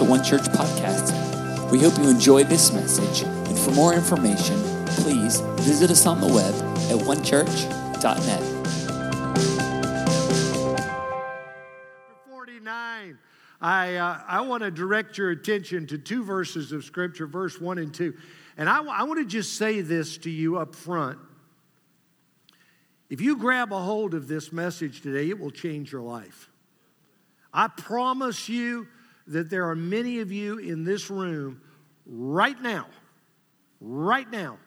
A One Church podcast. We hope you enjoy this message, and for more information, please visit us on the web at onechurch.net. 49. I, uh, I want to direct your attention to two verses of Scripture, verse 1 and 2. And I, I want to just say this to you up front. If you grab a hold of this message today, it will change your life. I promise you that there are many of you in this room right now, right now,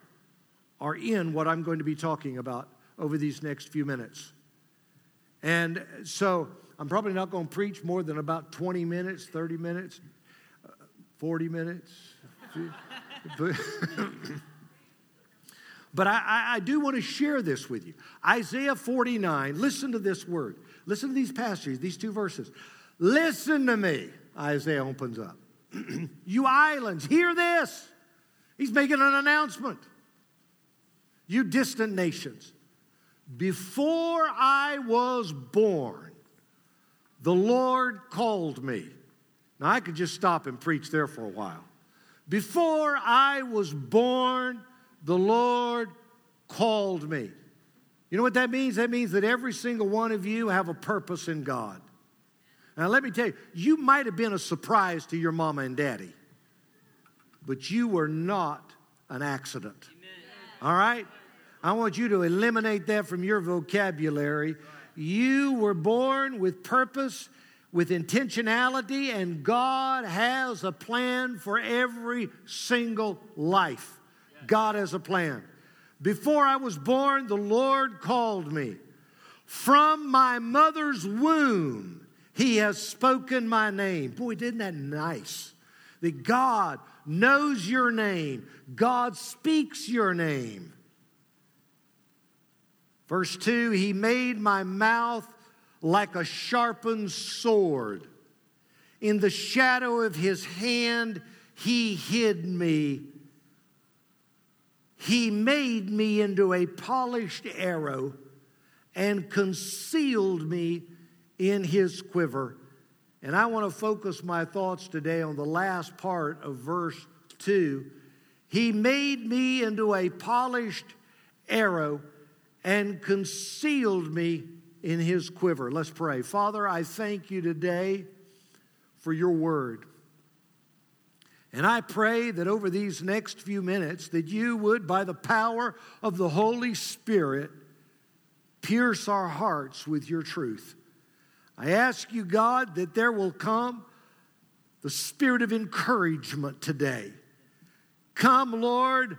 are in what I'm going to be talking about over these next few minutes. And so I'm probably not going to preach more than about 20 minutes, 30 minutes, uh, 40 minutes. But I, I, do want to share this with you. Isaiah 49, listen to this word. Listen to these passages, these two verses. Listen to me, Isaiah opens up. you islands, hear this. He's making an announcement. You distant nations, before I was born, the Lord called me. Now, I could just stop and preach there for a while. Before I was born, the Lord called me. You know what that means? That means that every single one of you have a purpose in God. Now, let me tell you, you might have been a surprise to your mama and daddy, but you were not an accident. All right? I want you to eliminate that from your vocabulary. You were born with purpose, with intentionality, and God has a plan for every single life. God has a plan. Before I was born, the Lord called me. From my mother's womb, He has spoken my name. Boy, isn't that nice? That God knows your name, God speaks your name. Verse 2 He made my mouth like a sharpened sword. In the shadow of His hand, He hid me he made me into a polished arrow and concealed me in his quiver. And I want to focus my thoughts today on the last part of verse 2. He made me into a polished arrow and concealed me in his quiver. Let's pray. Father, I thank you today for your word. And I pray that over these next few minutes that you would by the power of the Holy Spirit pierce our hearts with your truth. I ask you God that there will come the spirit of encouragement today. Come Lord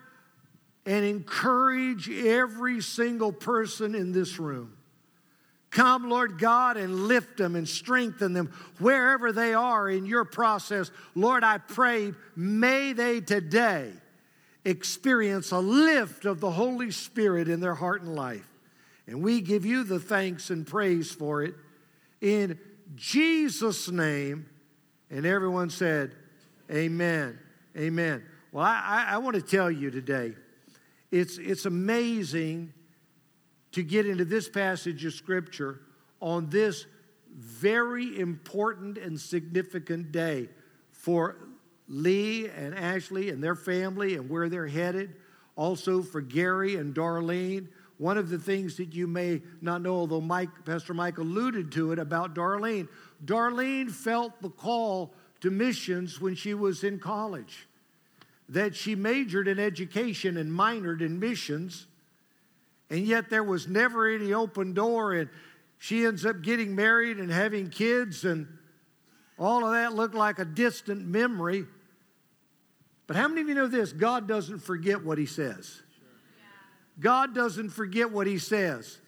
and encourage every single person in this room. Come, Lord God, and lift them and strengthen them wherever they are in your process. Lord, I pray, may they today experience a lift of the Holy Spirit in their heart and life. And we give you the thanks and praise for it in Jesus' name. And everyone said, Amen. Amen. Well, I, I, want to tell you today, it's, it's amazing to get into this passage of Scripture on this very important and significant day for Lee and Ashley and their family and where they're headed. Also for Gary and Darlene. One of the things that you may not know, although Mike, Pastor Mike alluded to it about Darlene, Darlene felt the call to missions when she was in college. That she majored in education and minored in missions and yet there was never any open door. And she ends up getting married and having kids, and all of that looked like a distant memory. But how many of you know this? God doesn't forget what He says. God doesn't forget what He says.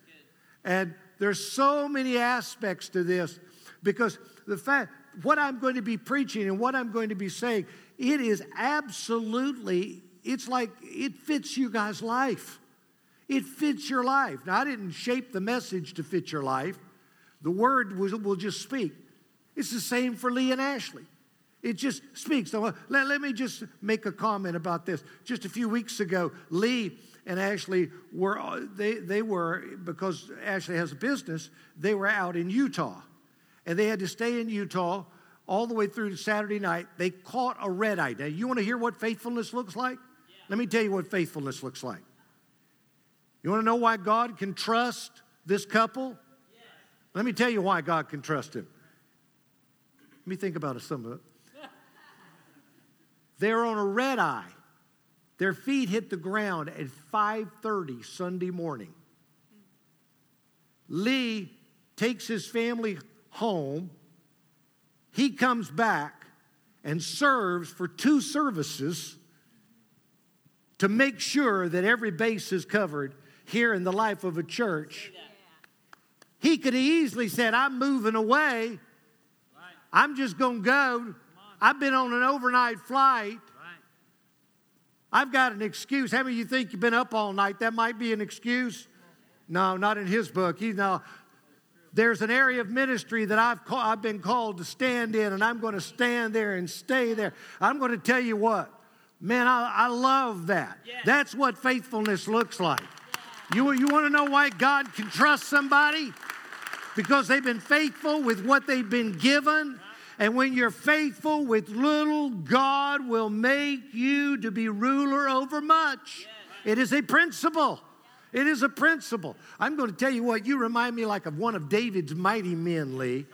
And there's so many aspects to this because the fact, what I'm going to be preaching and what I'm going to be saying, it is absolutely, it's like it fits you guys' life. It fits your life. Now, I didn't shape the message to fit your life. The word will, just speak. It's the same for Lee and Ashley. It just speaks. So uh, let, let me just make a comment about this. Just a few weeks ago, Lee and Ashley were, uh, they, they were, because Ashley has a business, they were out in Utah. And they had to stay in Utah all the way through to Saturday night, they caught a red eye. Now, you want to hear what faithfulness looks like? Yeah. Let me tell you what faithfulness looks like. You want to know why God can trust this couple? Yes. Let me tell you why God can trust him. Let me think about some of it. They're on a red eye. Their feet hit the ground at 5:30 Sunday morning. Lee takes his family home. He comes back and serves for two services to make sure that every base is covered here in the life of a church. He could have easily said, I'm moving away. I'm just going to go. I've been on an overnight flight. I've got an excuse. How many of you think you've been up all night? That might be an excuse. No, not in his book. He's now there's an area of ministry that I've, call, I've been called to stand in, and I'm going to stand there and stay there. I'm going to tell you what, man, I, I love that. Yeah. That's what faithfulness looks like. Yeah. You, you want to know why God can trust somebody? Because they've been faithful with what they've been given. And when you're faithful with little, God will make you to be ruler over much. It is a principle. It is a principle. I'm going to tell you what, you remind me like of one of David's mighty men, Lee.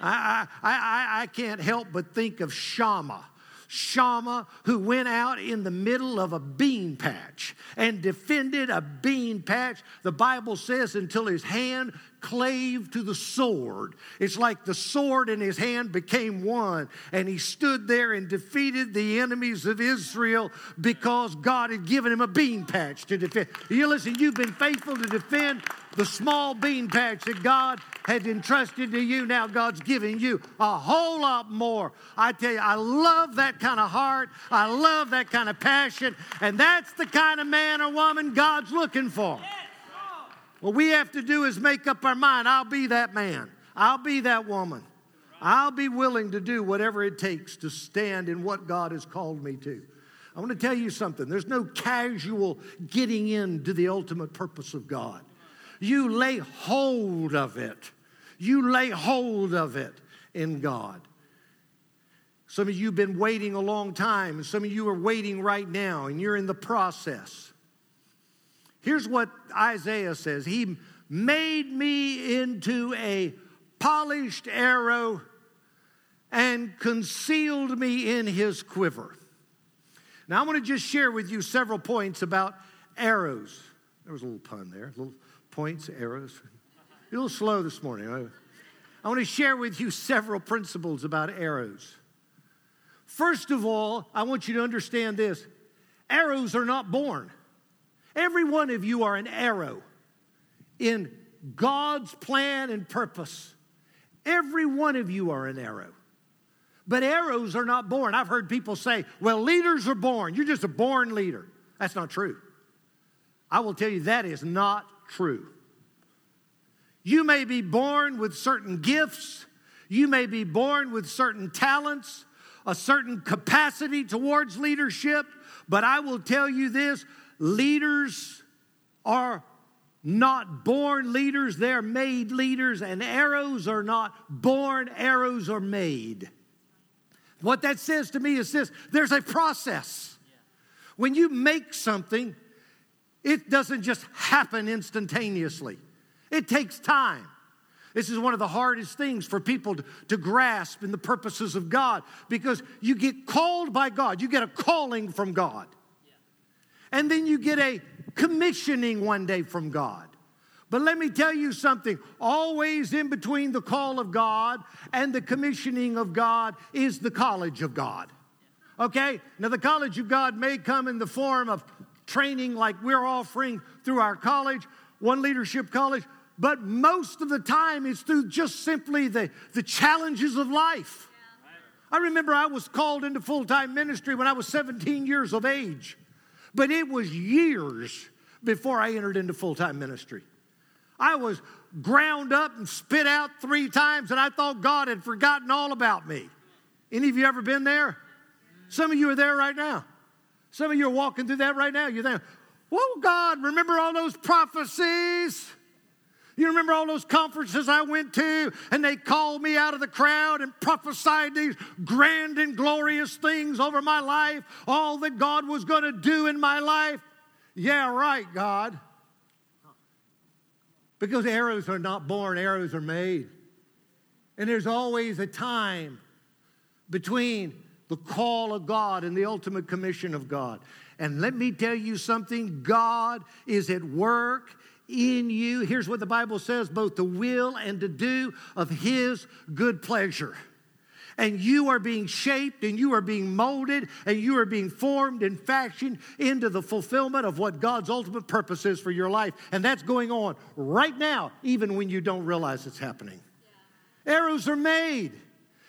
I, I, I, I can't help but think of Shammah. Shammah, who went out in the middle of a bean patch and defended a bean patch, the Bible says, until his hand clave to the sword. It's like the sword in his hand became one, and he stood there and defeated the enemies of Israel because God had given him a bean patch to defend. You listen, you've been faithful to defend the small bean patch that God had entrusted to you. Now God's giving you a whole lot more. I tell you, I love that kind of heart. I love that kind of passion. And that's the kind of man or woman God's looking for. What we have to do is make up our mind I'll be that man, I'll be that woman. I'll be willing to do whatever it takes to stand in what God has called me to. I want to tell you something. There's no casual getting into the ultimate purpose of God. You lay hold of it. You lay hold of it in God. Some of you have been waiting a long time, and some of you are waiting right now, and you're in the process. Here's what Isaiah says He made me into a polished arrow and concealed me in his quiver. Now, I want to just share with you several points about arrows. There was a little pun there, little points, arrows. a little slow this morning. I, want to share with you several principles about arrows. First of all, I want you to understand this arrows are not born. Every one of you are an arrow in God's plan and purpose. Every one of you are an arrow. But arrows are not born. I've heard people say, well, leaders are born. You're just a born leader. That's not true. I will tell you that is not true. You may be born with certain gifts, you may be born with certain talents, a certain capacity towards leadership, but I will tell you this Leaders are not born leaders, they're made leaders, and arrows are not born, arrows are made. What that says to me is this there's a process. When you make something, it doesn't just happen instantaneously, it takes time. This is one of the hardest things for people to, to, grasp in the purposes of God because you get called by God, you get a calling from God. And then you get a commissioning one day from God. But let me tell you something always in between the call of God and the commissioning of God is the college of God. Okay? Now, the college of God may come in the form of training like we're offering through our college, one leadership college, but most of the time it's through just simply the, the challenges of life. I remember I was called into full time ministry when I was 17 years of age. But it was years before I entered into full time ministry. I was ground up and spit out three times, and I thought God had forgotten all about me. Any of you ever been there? Some of you are there right now. Some of you are walking through that right now. You're there. Whoa, God, remember all those prophecies? You remember all those conferences I went to, and they called me out of the crowd and prophesied these grand and glorious things over my life, all that God was going to do in my life? Yeah, right, God. Because arrows are not born, arrows are made. And there's always a time between the call of God and the ultimate commission of God. And let me tell you something God is at work in you. Here's what the Bible says both the will and to do of His good pleasure. And you are being shaped and you are being molded and you are being formed and fashioned into the fulfillment of what God's ultimate purpose is for your life. And that's going on right now, even when you don't realize it's happening. Yeah. Arrows are made.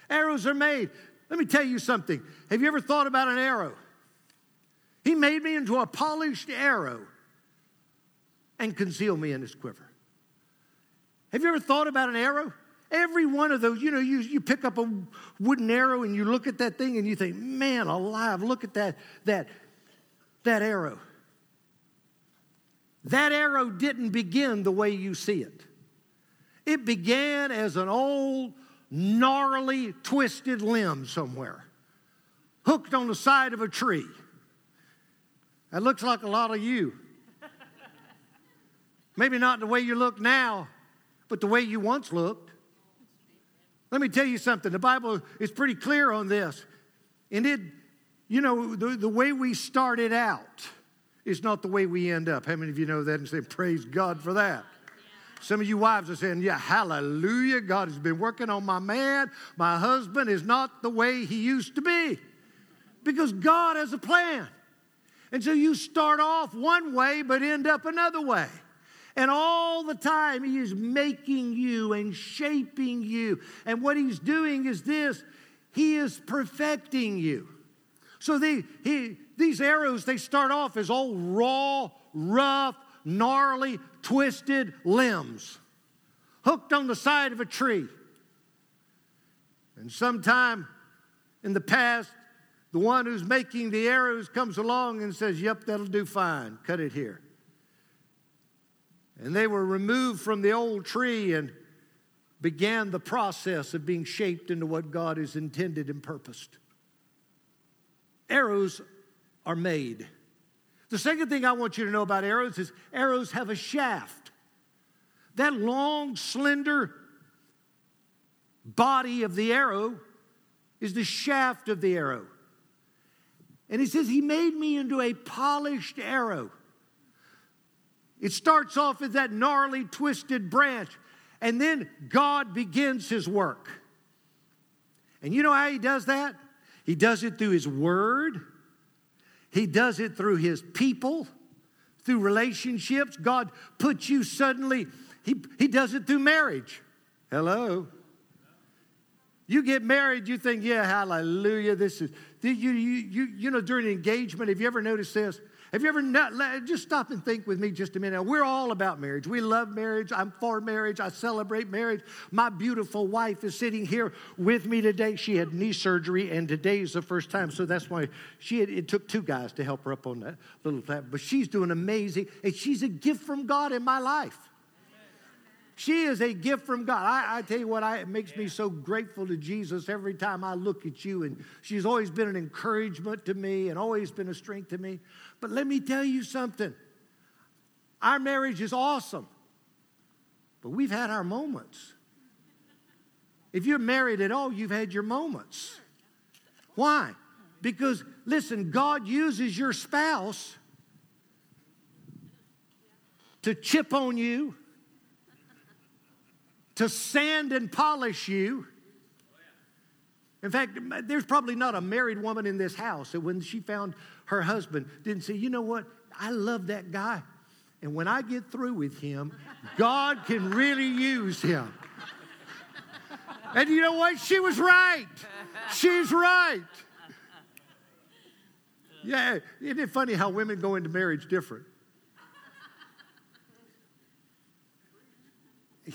Arrows are made. Let me tell you something. Have you ever thought about an arrow? He made me into a polished arrow and conceal me in his quiver. Have you ever thought about an arrow? Every one of those, you know, you, you pick up a wooden arrow and you look at that thing and you think, man alive, look at that, that, that arrow. That arrow didn't begin the way you see it. It began as an old gnarly, twisted limb somewhere, hooked on the side of a tree. That looks like a lot of you. Maybe not the way you look now, but the way you once looked. Let me tell you something. The Bible is pretty clear on this. And it, you know, the, the way we started out is not the way we end up. How many of you know that and say, Praise God for that? Some of you wives are saying, Yeah, hallelujah. God has been working on my man. My husband is not the way he used to be because God has a plan. And so you start off one way but end up another way. And all the time, He is making you and shaping you. And what He's doing is this He is perfecting you. So he, these arrows, they start off as old, raw, rough, gnarly, twisted limbs hooked on the side of a tree. And sometime in the past, the one who's making the arrows comes along and says, Yep, that'll do fine. Cut it here. And they were removed from the old tree and began the process of being shaped into what God has intended and purposed. Arrows are made. The second thing I want you to know about arrows is arrows have a shaft. That long, slender body of the arrow is the shaft of the arrow. And he says, He made me into a polished arrow. It starts off as that gnarly, twisted branch, and then God begins His work. And you know how He does that? He does it through His Word, he does it through his people, through relationships. God puts you suddenly, he, he does it through marriage. Hello. You get married, you think, yeah, hallelujah, this is, you, you, you, you know, during engagement, have you ever noticed this? Have you ever not, just stop and think with me just a minute? We're all about marriage. We love marriage. I'm for marriage. I celebrate marriage. My beautiful wife is sitting here with me today. She had knee surgery, and today is the first time. So that's why she had, it took two guys to help her up on that little thing. But she's doing amazing, and she's a gift from God in my life. She is a gift from God. I, I tell you what, I, it makes me so grateful to Jesus every time I look at you. And she's always been an encouragement to me and always been a strength to me. But let me tell you something our marriage is awesome, but we've had our moments. If you're married at all, you've had your moments. Why? Because, listen, God uses your spouse to chip on you to sand and polish you. In fact, there's probably not a married woman in this house that when she found her husband didn't say, you know what, I love that guy. And when I get through with him, God can really use him. And you know what? She was right. She's right. Yeah, isn't it funny how women go into marriage different?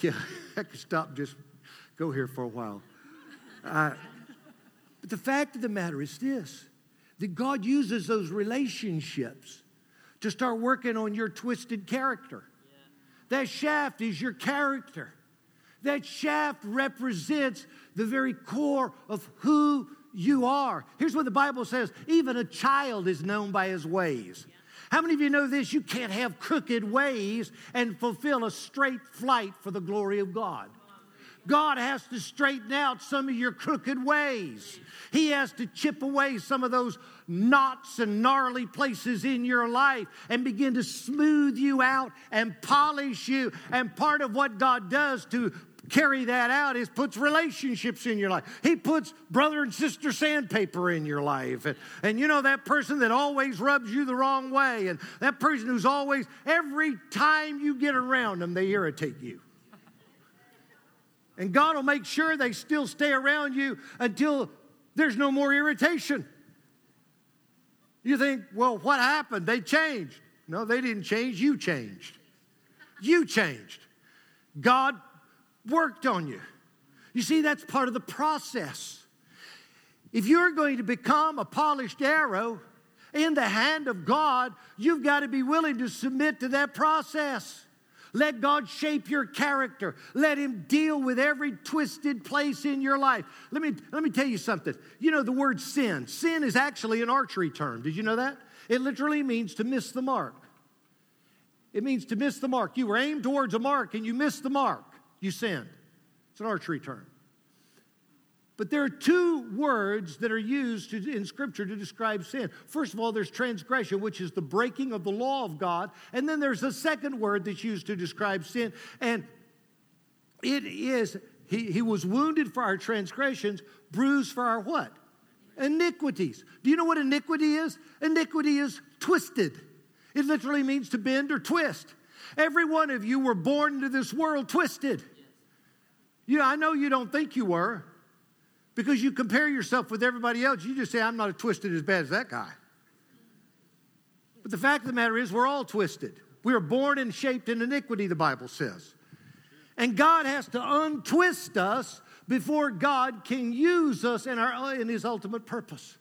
Yeah, I could stop just go here for a while. Uh, but the fact of the matter is this that God uses those relationships to start working on your twisted character. Yeah. That shaft is your character. That shaft represents the very core of who you are. Here's what the Bible says even a child is known by his ways. How many of you know this? You can't have crooked ways and fulfill a straight flight for the glory of God. God has to straighten out some of your crooked ways. He has to chip away some of those knots and gnarly places in your life and begin to smooth you out and polish you. And part of what God does to carry that out is puts relationships in your life. He puts brother and sister sandpaper in your life. And, and you know that person that always rubs you the wrong way, and that person who's always, every time you get around them, they irritate you. And God will make sure they still stay around you until there's no more irritation. You think, well, what happened? They changed. No, they didn't change. You changed. You changed. God worked on you. You see, that's part of the process. If you're going to become a polished arrow in the hand of God, you've got to be willing to submit to that process. Let God shape your character. Let Him deal with every twisted place in your life. Let me, let me tell you something. You know, the word sin, sin is actually an archery term. Did you know that? It literally means to miss the mark. It means to miss the mark. You were aimed towards a mark and you missed the mark you sinned. It's an archery term. But there are two words that are used to, in Scripture to describe sin. First of all, there's transgression, which is the breaking of the law of God. And then there's a second word that's used to describe sin. And it is, he, he was wounded for our transgressions, bruised for our what? Iniquities. Do you know what iniquity is? Iniquity is twisted. It literally means to bend or twist. Every one of you were born into this world twisted. You know, I know you don't think you were because you compare yourself with everybody else. You just say, I'm not as twisted as bad as that guy. But the fact of the matter is, we're all twisted. We are born and shaped in iniquity, the Bible says. And God has to untwist us before God can use us in, our, in His ultimate purpose.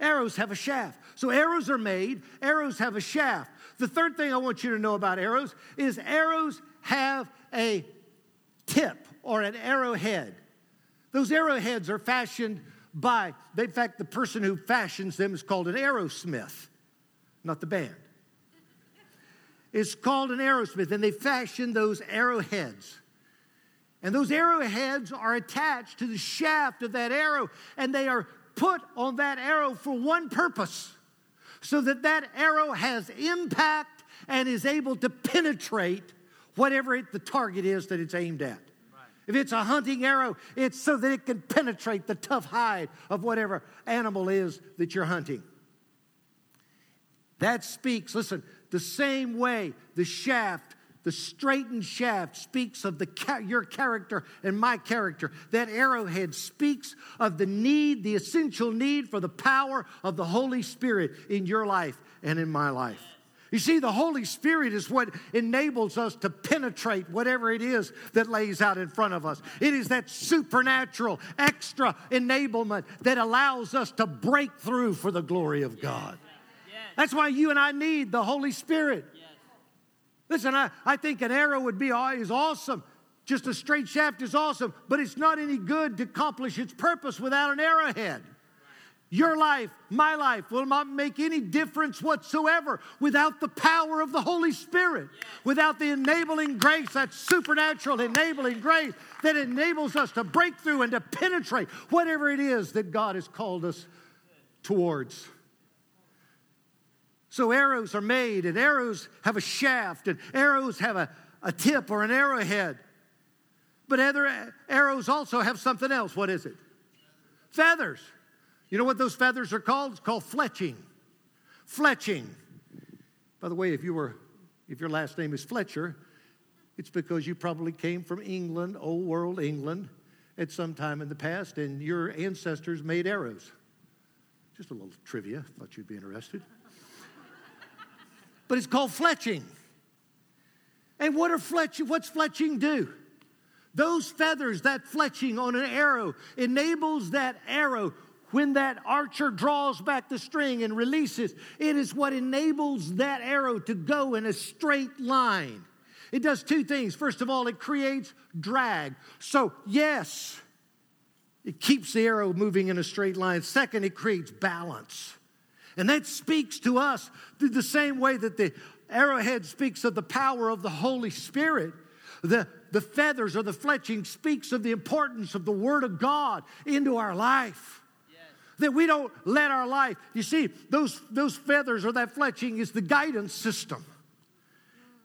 Arrows have a shaft. So arrows are made, arrows have a shaft. The third thing I want you to know about arrows is arrows have a tip or an arrowhead. Those arrowheads are fashioned by, in fact, the person who fashions them is called an arrowsmith, not the band. It's called an arrowsmith, and they fashion those arrowheads. And those arrowheads are attached to the shaft of that arrow, and they are put on that arrow for one purpose so that that arrow has impact and is able to penetrate whatever it, the target is that it's aimed at. If it's a hunting arrow, it's so that it can penetrate the tough hide of whatever animal is that you're hunting. That speaks, listen, the same way the shaft the straightened shaft speaks of the, your character and my character. That arrowhead speaks of the need, the essential need for the power of the Holy Spirit in your life and in my life. You see, the Holy Spirit is what enables us to penetrate whatever it is that lays out in front of us. It is that supernatural, extra enablement that allows us to break through for the glory of God. That's why you and I need the Holy Spirit. Listen, I, I think an arrow would be oh, is awesome. Just a straight shaft is awesome, but it's not any good to accomplish its purpose without an arrowhead. Your life, my life, will not make any difference whatsoever without the power of the Holy Spirit, without the enabling grace, that supernatural enabling grace that enables us to break through and to penetrate whatever it is that God has called us towards. So arrows are made, and arrows have a shaft, and arrows have a, a tip or an arrowhead. But other arrows also have something else. What is it? Feathers. You know what those feathers are called? It's called fletching. Fletching. By the way, if you were if your last name is Fletcher, it's because you probably came from England, old world England, at some time in the past, and your ancestors made arrows. Just a little trivia, thought you'd be interested but it's called fletching. And what are fletching? What's fletching do? Those feathers, that fletching on an arrow, enables that arrow when that archer draws back the string and releases. It is what enables that arrow to go in a straight line. It does two things. First of all, it creates drag. So, yes, it keeps the arrow moving in a straight line. Second, it creates balance. And that speaks to us through the same way that the arrowhead speaks of the power of the Holy Spirit. The, the feathers or the fletching speaks of the importance of the Word of God into our life. That we don't let our life, you see, those, those feathers or that fletching is the guidance system.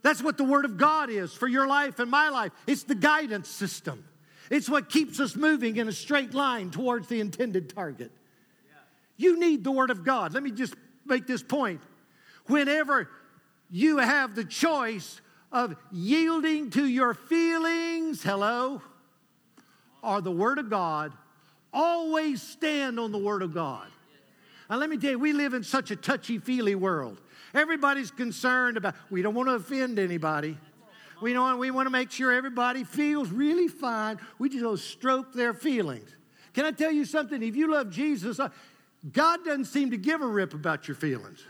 That's what the Word of God is for your life and my life. It's the guidance system. It's what keeps us moving in a straight line towards the intended target. You need the Word of God. Let me just make this point. Whenever you have the choice of yielding to your feelings, hello, or the Word of God, always stand on the Word of God. Now, let me tell you, we live in such a touchy feely world. Everybody's concerned about, we don't want to offend anybody. We, know, we want to make sure everybody feels really fine. We just go stroke their feelings. Can I tell you something? If you love Jesus, uh, God doesn't seem to give a rip about your feelings.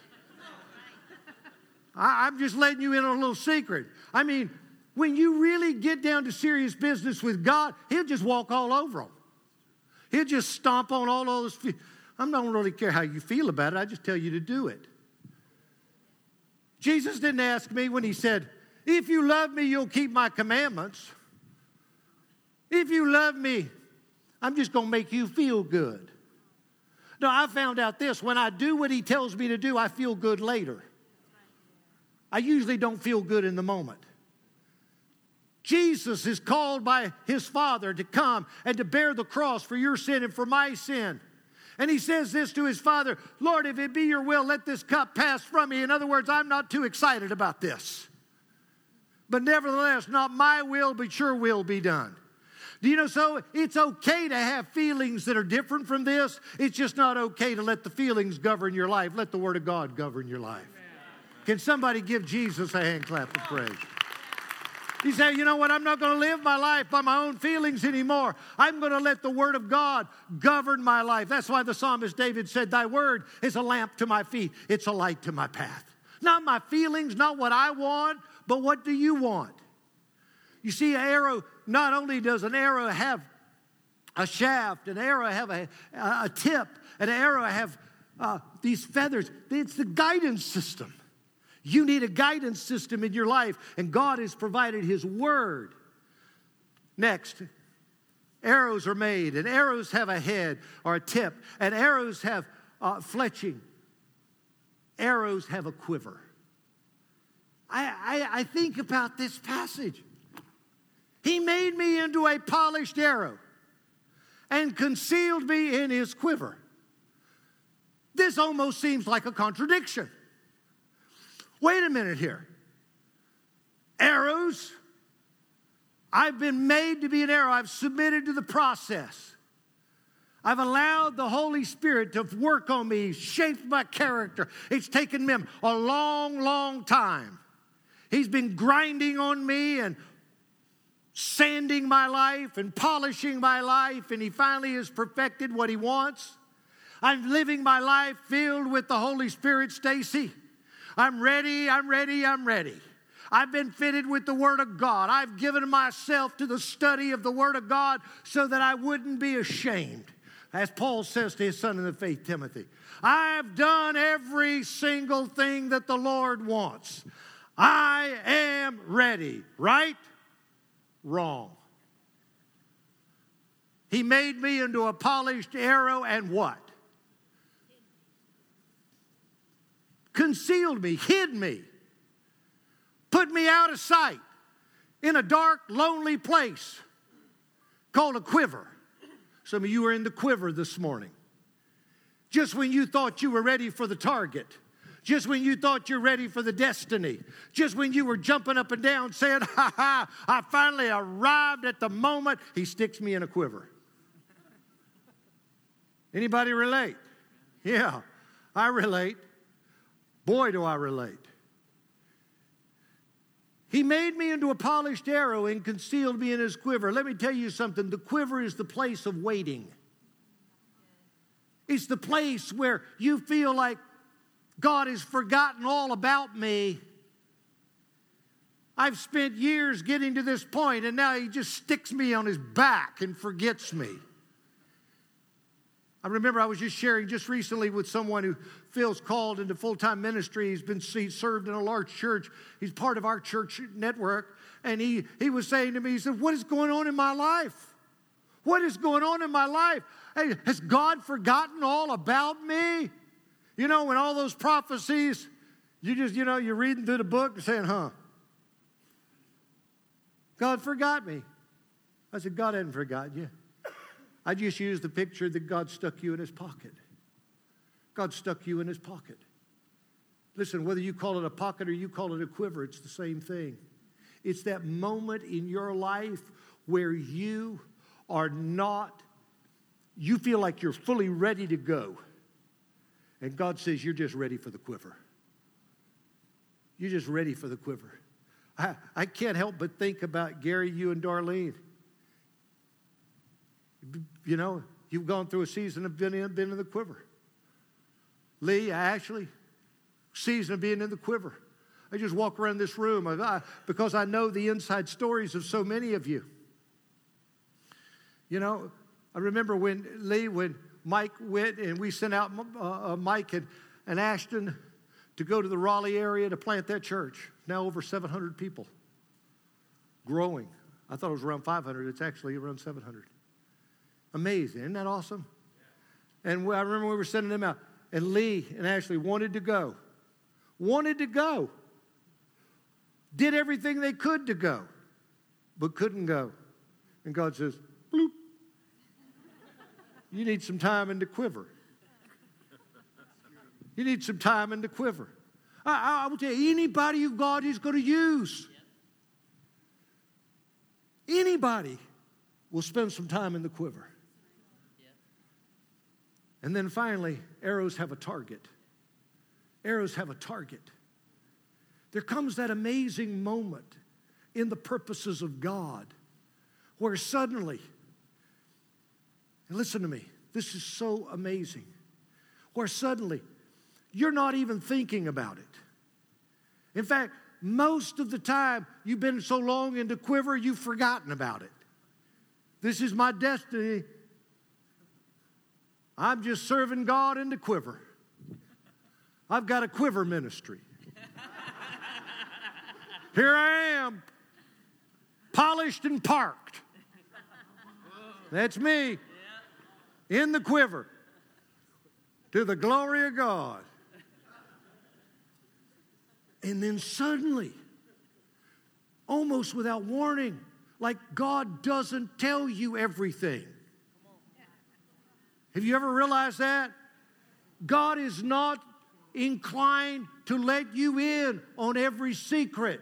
I, I'm just letting you in on a little secret. I mean, when you really get down to serious business with God, He'll just walk all over them. He'll just stomp on all those. Fe- I don't really care how you feel about it. I just tell you to do it. Jesus didn't ask me when he said, If you love me, you'll keep my commandments. If you love me, I'm just going to make you feel good. No, I found out this when I do what he tells me to do, I feel good later. I usually don't feel good in the moment. Jesus is called by his Father to come and to bear the cross for your sin and for my sin. And he says this to his father Lord, if it be your will, let this cup pass from me. In other words, I'm not too excited about this. But nevertheless, not my will, but your will be done. Do you know so? It's okay to have feelings that are different from this. It's just not okay to let the feelings govern your life. Let the Word of God govern your life. Can somebody give Jesus a hand clap of praise? You say, you know what? I'm not going to live my life by my own feelings anymore. I'm going to let the Word of God govern my life. That's why the psalmist David said, Thy Word is a lamp to my feet, it's a light to my path. Not my feelings, not what I want, but what do you want? You see, an arrow, not only does an arrow have a shaft, an arrow have a, a tip, an arrow have uh, these feathers, it's the guidance system. You need a guidance system in your life, and God has provided His Word. Next, arrows are made, and arrows have a head or a tip, and arrows have uh, fletching. Arrows have a quiver. I, I, I think about this passage. He made me into a polished arrow and concealed me in his quiver. This almost seems like a contradiction. Wait a minute here. Arrows. I've been made to be an arrow. I've submitted to the process. I've allowed the Holy Spirit to work on me, shape my character. It's taken him a long, long time. He's been grinding on me and sanding my life and polishing my life, and he finally has perfected what he wants. I'm living my life filled with the Holy Spirit, Stacy. I'm ready, I'm ready, I'm ready. I've been fitted with the Word of God. I've given myself to the study of the Word of God so that I wouldn't be ashamed. As Paul says to his son in the faith, Timothy, I've done every single thing that the Lord wants. I am ready, right? Wrong. He made me into a polished arrow and what? Concealed me, hid me, put me out of sight in a dark, lonely place called a quiver. Some of you are in the quiver this morning. Just when you thought you were ready for the target, just when you thought you're ready for the destiny, just when you were jumping up and down saying, Ha ha, I finally arrived at the moment, he sticks me in a quiver. Anybody relate? Yeah, I relate. Boy, do I relate. He made me into a polished arrow and concealed me in his quiver. Let me tell you something the quiver is the place of waiting. It's the place where you feel like God has forgotten all about me. I've spent years getting to this point, and now he just sticks me on his back and forgets me. I remember I was just sharing just recently with someone who feels called into full time ministry. He's been served in a large church. He's part of our church network. And he, he was saying to me, he said, What is going on in my life? What is going on in my life? Hey, has God forgotten all about me? You know, when all those prophecies, you just, you know, you're reading through the book and saying, huh, God forgot me. I said, God hadn't forgotten you. I just used the picture that God stuck you in his pocket. God stuck you in his pocket. Listen, whether you call it a pocket or you call it a quiver, it's the same thing. It's that moment in your life where you are not, you feel like you're fully ready to go. And God says, You're just ready for the quiver. You're just ready for the quiver. I, I can't help but think about Gary, you, and Darlene. You know, you've gone through a season of being in, been in the quiver. Lee, Ashley, season of being in the quiver. I just walk around this room because I know the inside stories of so many of you. You know, I remember when Lee, when Mike went and we sent out uh, uh, Mike and, and Ashton to go to the Raleigh area to plant that church. Now over 700 people. Growing. I thought it was around 500. It's actually around 700. Amazing. Isn't that awesome? And I remember we were sending them out, and Lee and Ashley wanted to go. Wanted to go. Did everything they could to go, but couldn't go. And God says, bloop. You need some time in the quiver. You need some time in the quiver. I, I, will tell you, anybody who God is going to use, anybody will spend some time in the quiver. And then finally, arrows have a target. Arrows have a target. There comes that amazing moment in the purposes of God where suddenly, listen to me, this is so amazing, where suddenly you're not even thinking about it. In fact, most of the time you've been so long into quiver, you've forgotten about it. This is my destiny. I'm just serving God in the quiver. I've got a quiver ministry. Here I am, polished and parked. That's me in the quiver to the glory of God. And then suddenly, almost without warning, like God doesn't tell you everything. Have you ever realized that? God is not inclined to let you in on every secret.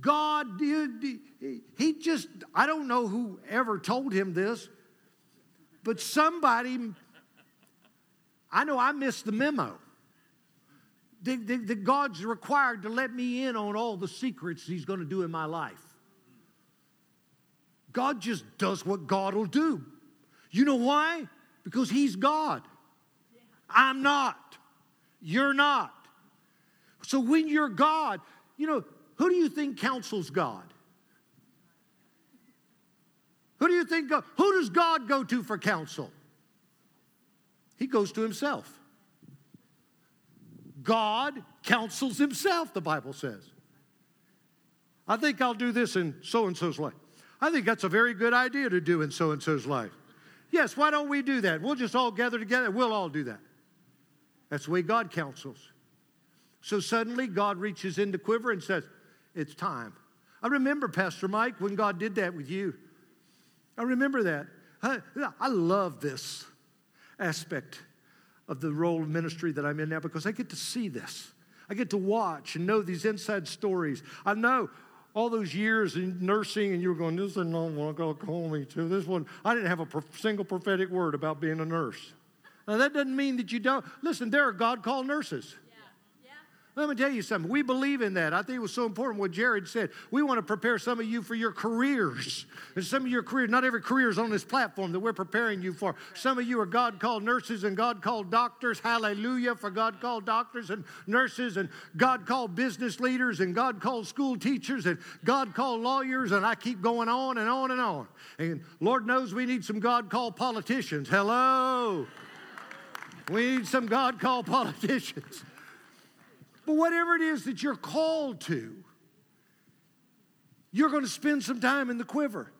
God he just, I don't know who ever told him this, but somebody, I know I missed the memo. That God's required to let me in on all the secrets He's going to do in my life. God just does what God will do. You know why? Because He's God. I'm not. You're not. So when you're God, you know, who do you think counsels God? Who do you think, God, who does God go to for counsel? He goes to himself. God counsels himself, the Bible says. I think I'll do this in so and so's life. I think that's a very good idea to do in so and so's life. Yes, why don't we do that? We'll just all gather together. We'll all do that. That's the way God counsels. So suddenly God reaches into quiver and says, It's time. I remember, Pastor Mike, when God did that with you. I remember that. I, I love this aspect of the role of ministry that I'm in now because I get to see this. I get to watch and know these inside stories. I know all those years in nursing, and you were going, This is not what God called me to. This one, I didn't have a single prophetic word about being a nurse. Now, that doesn't mean that you don't. Listen, there are God called nurses. Let me tell you something. We believe in that. I think it was so important what Jared said. We want to prepare some of you for your careers. And some of your careers, not every career is on this platform that we're preparing you for. Some of you are God called nurses and God called doctors. Hallelujah for God called doctors and nurses and God called business leaders and God called school teachers and God called lawyers. And I keep going on and on and on. And Lord knows we need some God called politicians. Hello. We need some God called politicians. But whatever it is that you're called to, you're going to spend some time in the quiver.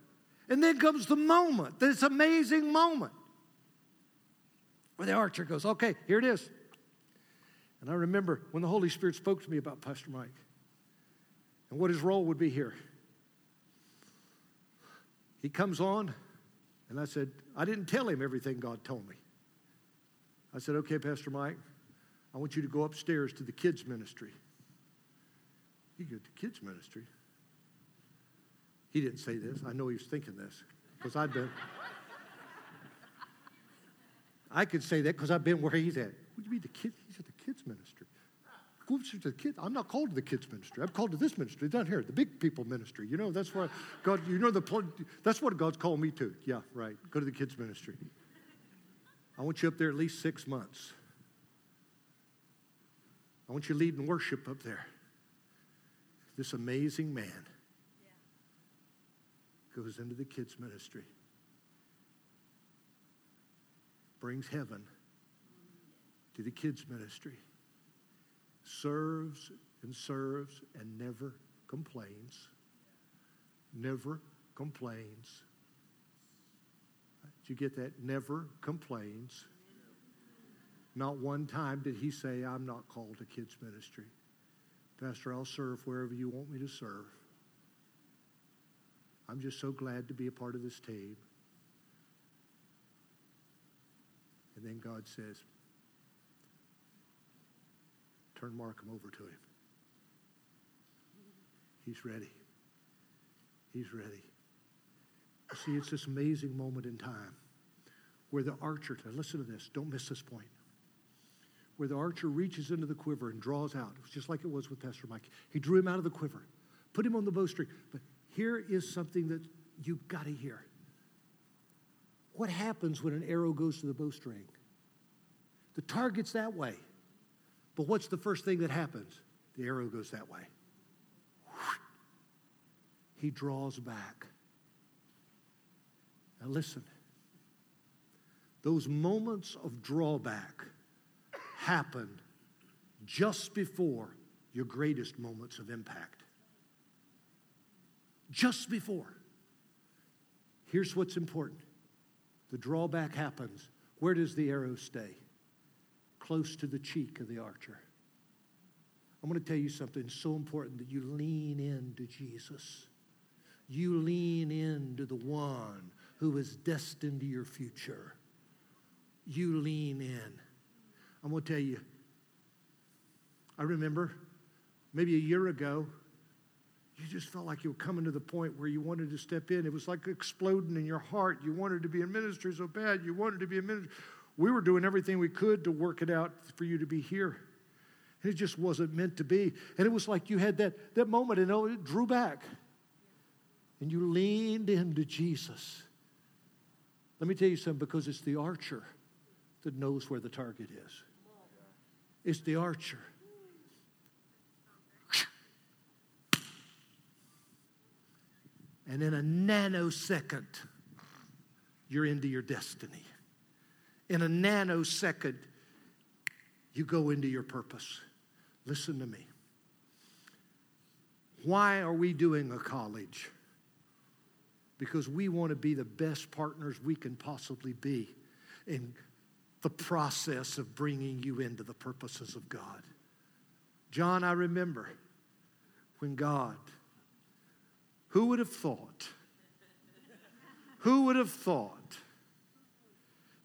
And then comes the moment, this amazing moment, where the archer goes, Okay, here it is. And I remember when the Holy Spirit spoke to me about Pastor Mike and what his role would be here. He comes on, and I said, I didn't tell him everything God told me. I said, Okay, Pastor Mike, I want you to go upstairs to the kids' ministry. You go to the kids' ministry? He didn't say this. I know he was thinking this because I've been. I could say that because I've been where he's at. Would you be the kids? He's at the kids' ministry. Go to the kids. I'm not called to the kids' ministry. I'm called to this ministry down here, the big people ministry. You know, that's where God. You know the. That's what God's called me to. Yeah, right. Go to the kids' ministry. I want you up there at least six months. I want you leading worship up there. This amazing man yeah. goes into the kids' ministry, brings heaven to the kids' ministry, serves and serves and never complains. Never complains. Did you get that? Never complains. Not one time did he say, I'm not called to kids' ministry. Pastor, I'll serve wherever you want me to serve. I'm just so glad to be a part of this team. And then God says, Turn Markham over to him. He's ready. He's ready. See, it's this amazing moment in time where the archer, listen to this, don't miss this point where the archer reaches into the quiver and draws out, just like it was with Pastor Mike. He drew him out of the quiver, put him on the bowstring. But here is something that you've got to hear. What happens when an arrow goes to the bowstring? The target's that way. But what's the first thing that happens? The arrow goes that way. He draws back. Now, listen. Those moments of drawback happen just before your greatest moments of impact. Just before. Here's what's important the drawback happens. Where does the arrow stay? Close to the cheek of the archer. I'm going to tell you something so important that you lean into Jesus. You lean into the one who is destined to your future. You lean in. I'm going to tell you, I remember maybe a year ago, you just felt like you were coming to the point where you wanted to step in. It was like exploding in your heart. You wanted to be in ministry so bad. You wanted to be in ministry. We were doing everything we could to work it out for you to be here. And it just wasn't meant to be. And it was like you had that, that moment and oh, it drew back. And you leaned into Jesus. Let me tell you something because it's the archer that knows where the target is is the archer. And in a nanosecond, you're into your destiny. In a nanosecond, you go into your purpose. Listen to me. Why are we doing a college? Because we want to be the best partners we can possibly be in the process of bringing you into the purposes of God. John, I remember when God, who would have thought? Who would have thought?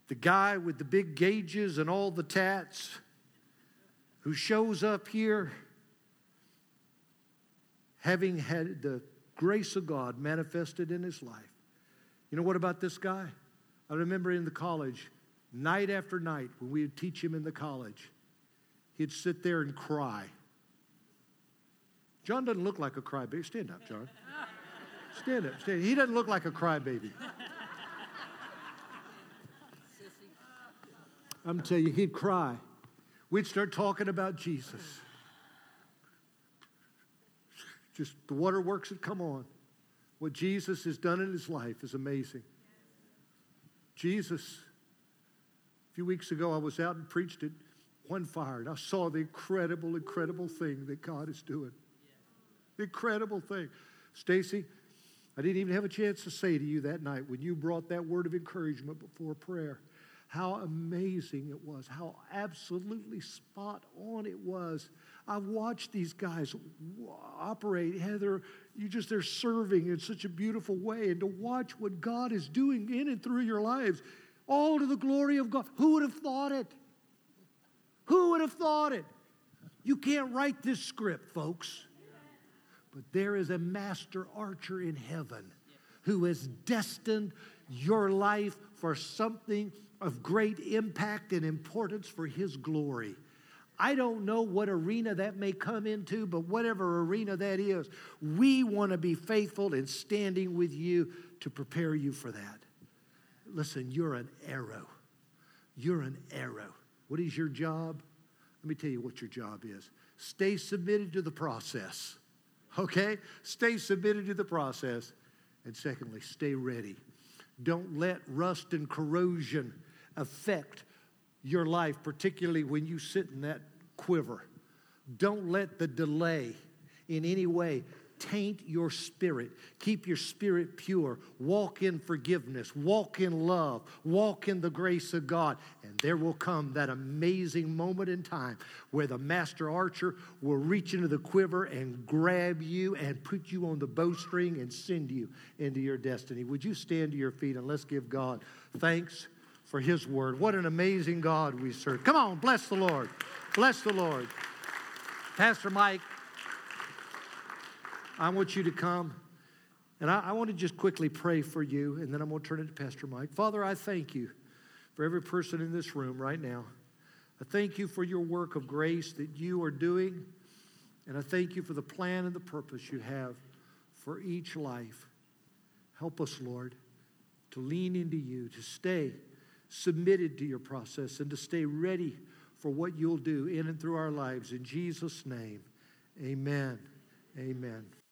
The guy with the big gauges and all the tats who shows up here having had the grace of God manifested in his life. You know what about this guy? I remember in the college, night after night when we would teach him in the college, he'd sit there and cry John doesn't look like a crybaby. Stand up, John. Stand up. Stand. He doesn't look like a crybaby. I'm telling you, he'd cry. We'd start talking about Jesus. Just the waterworks would come on. What Jesus has done in his life is amazing. Jesus, a few weeks ago, I was out and preached at One Fire, and I saw the incredible, incredible thing that God is doing. The incredible thing. Stacy, I didn't even have a chance to say to you that night when you brought that word of encouragement before prayer how amazing it was, how absolutely spot on it was. I've watched these guys operate. Heather, you just, they're serving in such a beautiful way. And to watch what God is doing in and through your lives, all to the glory of God. Who would have thought it? Who would have thought it? You can't write this script, folks. But there is a master archer in heaven who has destined your life for something of great impact and importance for His glory. I don't know what arena that may come into, but whatever arena that is, we want to be faithful in standing with you to prepare you for that. Listen, you're an arrow. You're an arrow. What is your job? Let me tell you what your job is. Stay submitted to the process. Okay? Stay submitted to the process. And secondly, stay ready. Don't let rust and corrosion affect your life, particularly when you sit in that quiver. Don't let the delay in any way taint your spirit. Keep your spirit pure. Walk in forgiveness. Walk in love. Walk in the grace of God. And there will come that amazing moment in time where the master archer will reach into the quiver and grab you and put you on the bowstring and send you into your destiny. Would you stand to your feet and let's give God thanks for his word. What an amazing God we serve. Come on, bless the Lord. Bless the Lord. Pastor Mike, I want you to come. And I, I, want to just quickly pray for you, and then I'm going to turn it to Pastor Mike. Father, I thank you for every person in this room right now. I thank you for your work of grace that you are doing, and I thank you for the plan and the purpose you have for each life. Help us, Lord, to lean into you, to stay submitted to your process and to stay ready for what you'll do in and through our lives. In Jesus' name, amen. Amen.